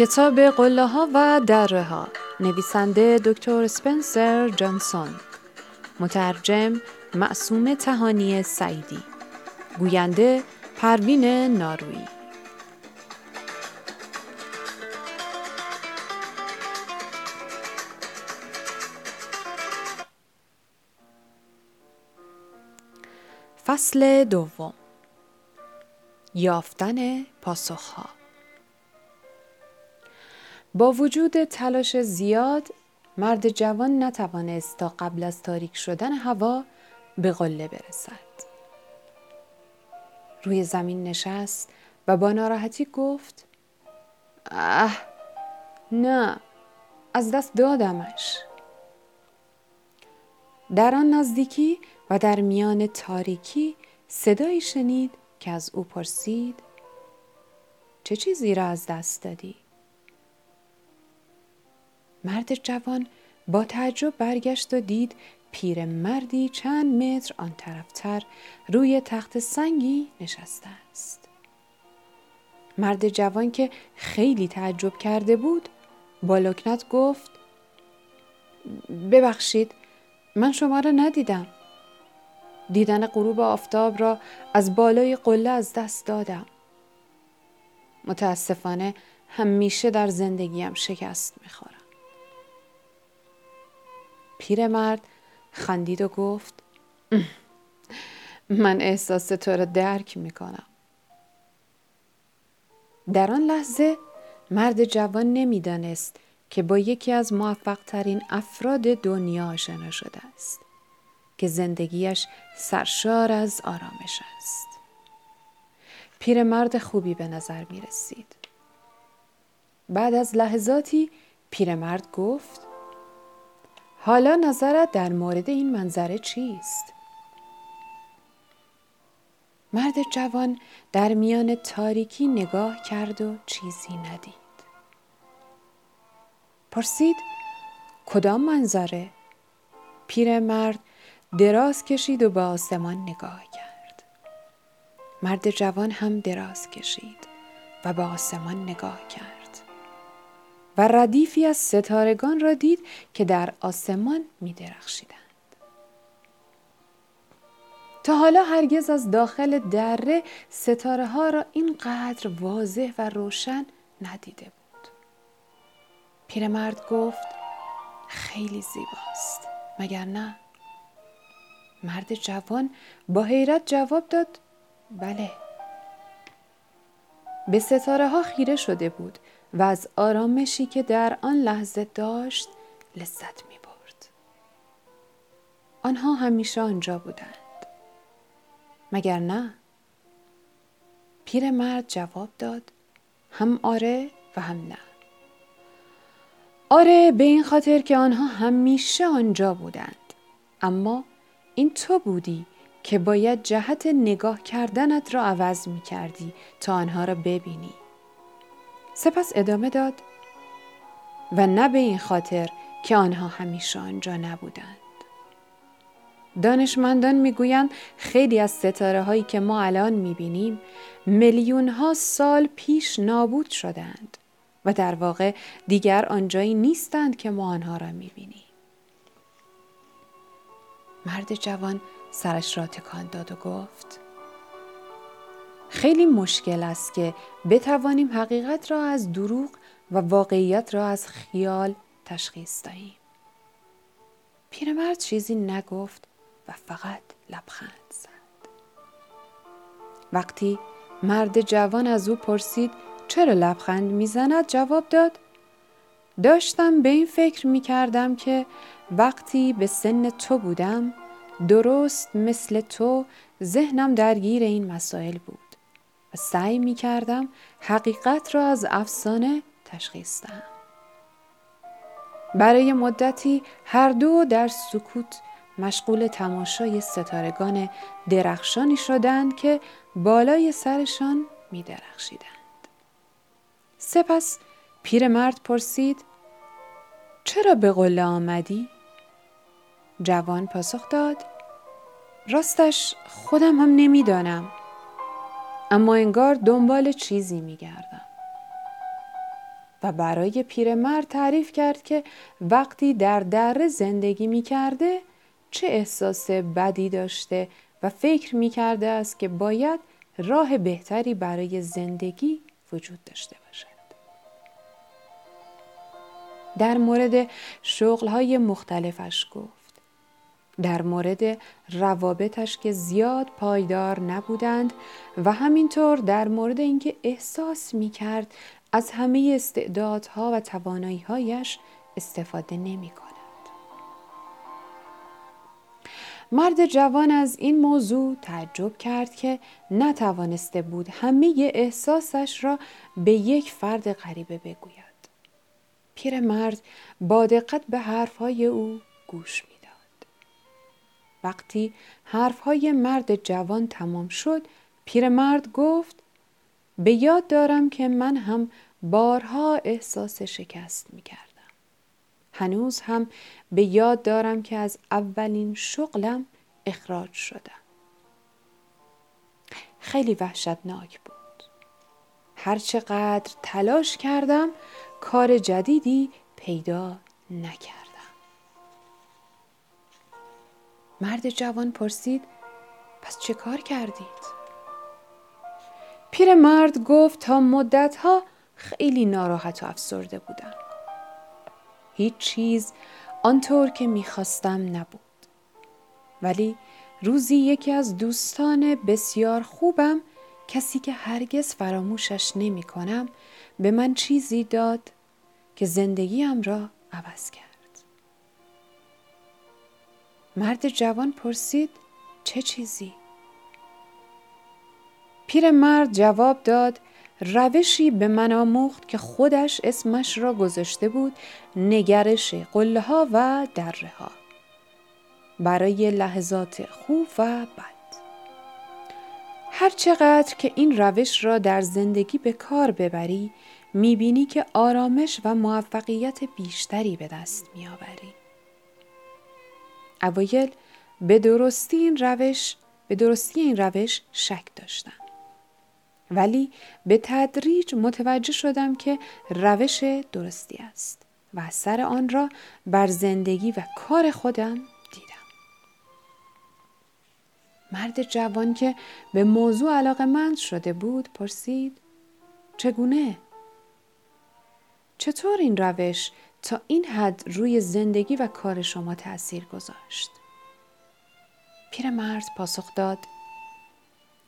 کتاب قله ها و دره ها نویسنده دکتر سپنسر جانسون. مترجم معصوم تهانی سعیدی. گوینده پروین نارویی فصل دوم. یافتن پاسخها. با وجود تلاش زیاد مرد جوان نتوانست تا قبل از تاریک شدن هوا به قله برسد روی زمین نشست و با ناراحتی گفت اه نه از دست دادمش در آن نزدیکی و در میان تاریکی صدایی شنید که از او پرسید چه چیزی را از دست دادی؟ مرد جوان با تعجب برگشت و دید پیر مردی چند متر آن طرفتر روی تخت سنگی نشسته است. مرد جوان که خیلی تعجب کرده بود با لکنت گفت ببخشید من شما را ندیدم. دیدن غروب آفتاب را از بالای قله از دست دادم. متاسفانه همیشه در زندگیم شکست می‌خورم. پیرمرد خندید و گفت من احساس تو را درک می‌کنم. در آن لحظه مرد جوان نمی‌دانست که با یکی از موفق ترین افراد دنیا آشنا شده است. که زندگیش سرشار از آرامش است. پیرمرد خوبی به نظر می رسید. بعد از لحظاتی پیرمرد گفت حالا نظرت در مورد این منظره چیست؟ مرد جوان در میان تاریکی نگاه کرد و چیزی ندید. پرسید کدام منظره؟ پیرمرد دراز کشید و به آسمان نگاه کرد مرد جوان هم دراز کشید و به آسمان نگاه کرد و ردیفی از ستارگان را دید که در آسمان می درخشیدند. تا حالا هرگز از داخل دره ستاره ها را اینقدر واضح و روشن ندیده بود. پیرمرد گفت خیلی زیباست مگر نه؟ مرد جوان با حیرت جواب داد بله به ستاره ها خیره شده بود و از آرامشی که در آن لحظه داشت لذت می برد. آنها همیشه آنجا بودند. مگر نه؟ مرد جواب داد هم آره و هم نه. آره به این خاطر که آنها همیشه آنجا بودند. اما این تو بودی که باید جهت نگاه کردنت را عوض می کردی تا آنها را ببینی. سپس ادامه داد و نه به این خاطر که آنها همیشه آنجا نبودند. دانشمندان می‌گویند خیلی از ستاره هایی که ما الان می‌بینیم میلیون ها سال پیش نابود شدند و در واقع دیگر آنجایی نیستند که ما آنها را می‌بینیم. مرد جوان سرش را تکان داد و گفت خیلی مشکل است که بتوانیم حقیقت را از دروغ و واقعیت را از خیال تشخیص دهیم. پیرمرد چیزی نگفت و فقط لبخند زد. وقتی مرد جوان از او پرسید چرا لبخند می‌زند جواب داد داشتم به این فکر می کردم که وقتی به سن تو بودم درست مثل تو ذهنم درگیر این مسائل بود و سعی می کردم حقیقت را از افسانه تشخیص دهم. برای مدتی هر دو در سکوت مشغول تماشای ستارگان درخشانی شدند که بالای سرشان می درخشیدند. سپس پیرمرد پرسید چرا به قله آمدی؟ جوان پاسخ داد راستش خودم هم نمی‌دانم اما انگار دنبال چیزی میگردم و برای پیرمرد تعریف کرد که وقتی در دره زندگی می کرده چه احساس بدی داشته و فکر می کرده است که باید راه بهتری برای زندگی وجود داشته باشد. در مورد شغلهای مختلفش گفت. در مورد روابطش که زیاد پایدار نبودند و همینطور در مورد اینکه احساس می کرد از همه استعدادها و تواناییهایش استفاده نمی کند. مرد جوان از این موضوع تعجب کرد که نتوانسته بود همه احساسش را به یک فرد غریبه بگوید. پیرمرد با دقت به حرفهای او گوش. وقتی حرفهای مرد جوان تمام شد، پیرمرد گفت به یاد دارم که من هم بارها احساس شکست می کردم. هنوز هم به یاد دارم که از اولین شغلم اخراج شدم. خیلی وحشتناک بود. هرچقدر تلاش کردم کار جدیدی پیدا نکردم. مرد جوان پرسید پس چه کار کردید؟ پیرمرد گفت تا مدتها خیلی ناراحت و افسرده بودم. هیچ چیز آنطور که می‌خواستم نبود. ولی روزی یکی از دوستان بسیار خوبم کسی که هرگز فراموشش نمی کنم به من چیزی داد که زندگیم را عوض کرد. مرد جوان پرسید چه چیزی؟ مرد جواب داد روشی به من آموخت که خودش اسمش را گذاشته بود نگرش قله ها و دره ها برای لحظات خوب و بد هرچقدر که این روش را در زندگی به کار ببری می‌بینی که آرامش و موفقیت بیشتری به دست میآوری. اوایل به درستی این روش به درستی این روش شک داشتم. ولی به تدریج متوجه شدم که روش درستی است و اثر آن را بر زندگی و کار خودم دیدم. مرد جوان که به موضوع علاقه مند شده بود پرسید چگونه؟ چطور این روش تا این حد روی زندگی و کار شما تأثیر گذاشت؟ پیرمرد پاسخ داد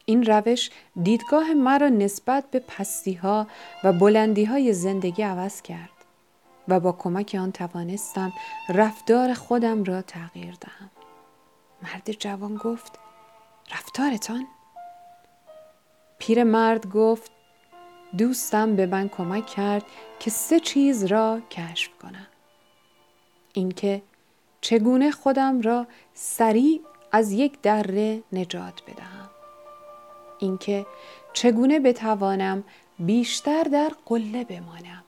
این روش دیدگاه مرا نسبت به پستی ها و بلندی های زندگی عوض کرد و با کمک آن توانستم رفتار خودم را تغییر دهم. مرد جوان گفت رفتارتان؟ مرد گفت دوستم به من کمک کرد که سه چیز را کشف کنم. اینکه چگونه خودم را سریع از یک دره نجات بدهم. اینکه چگونه بتوانم بیشتر در قله بمانم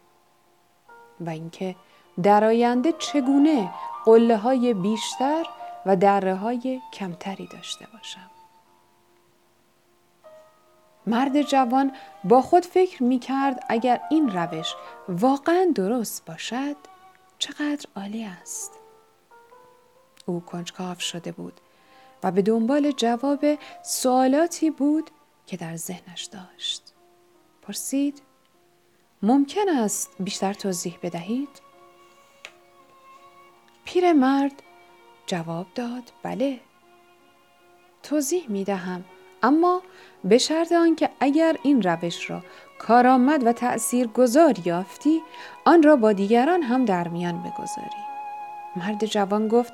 و اینکه در آینده چگونه قله های بیشتر و دره های کمتری داشته باشم مرد جوان با خود فکر می کرد اگر این روش واقعا درست باشد چقدر عالی است او کنجکاو شده بود و به دنبال جواب سوالاتی بود که در ذهنش داشت. پرسید ممکن است بیشتر توضیح بدهید؟ پیرمرد جواب داد بله توضیح می دهم اما به شرط آنکه اگر این روش را کارآمد و تأثیر گذار یافتی آن را با دیگران هم در میان بگذاری. مرد جوان گفت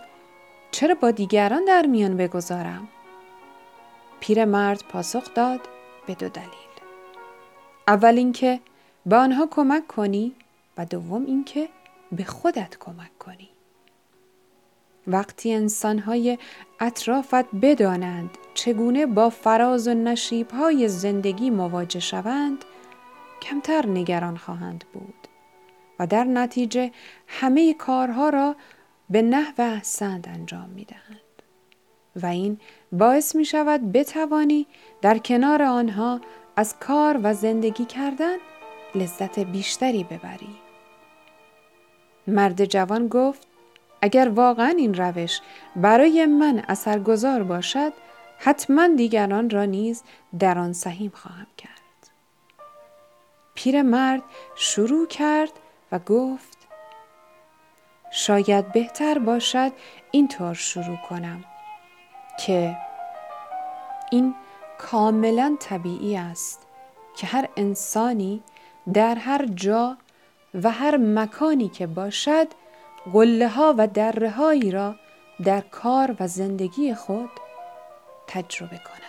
چرا با دیگران در میان بگذارم؟ پیرمرد پاسخ داد به دو دلیل. اول اینکه به آنها کمک کنی و دوم اینکه به خودت کمک کنی. وقتی انسانهای اطرافت بدانند چگونه با فراز و نشیبهای زندگی مواجه شوند کمتر نگران خواهند بود و در نتیجه همه کارها را به نحو احسند انجام می دهند. و این باعث می شود بتوانی در کنار آنها از کار و زندگی کردن لذت بیشتری ببری. مرد جوان گفت اگر واقعا این روش برای من اثرگذار باشد حتما دیگران را نیز در آن سهیم خواهم کرد. پیرمرد شروع کرد و گفت شاید بهتر باشد اینطور شروع کنم که این کاملا طبیعی است که هر انسانی در هر جا و هر مکانی که باشد قله ها و دره هایی را در کار و زندگی خود تجربه کند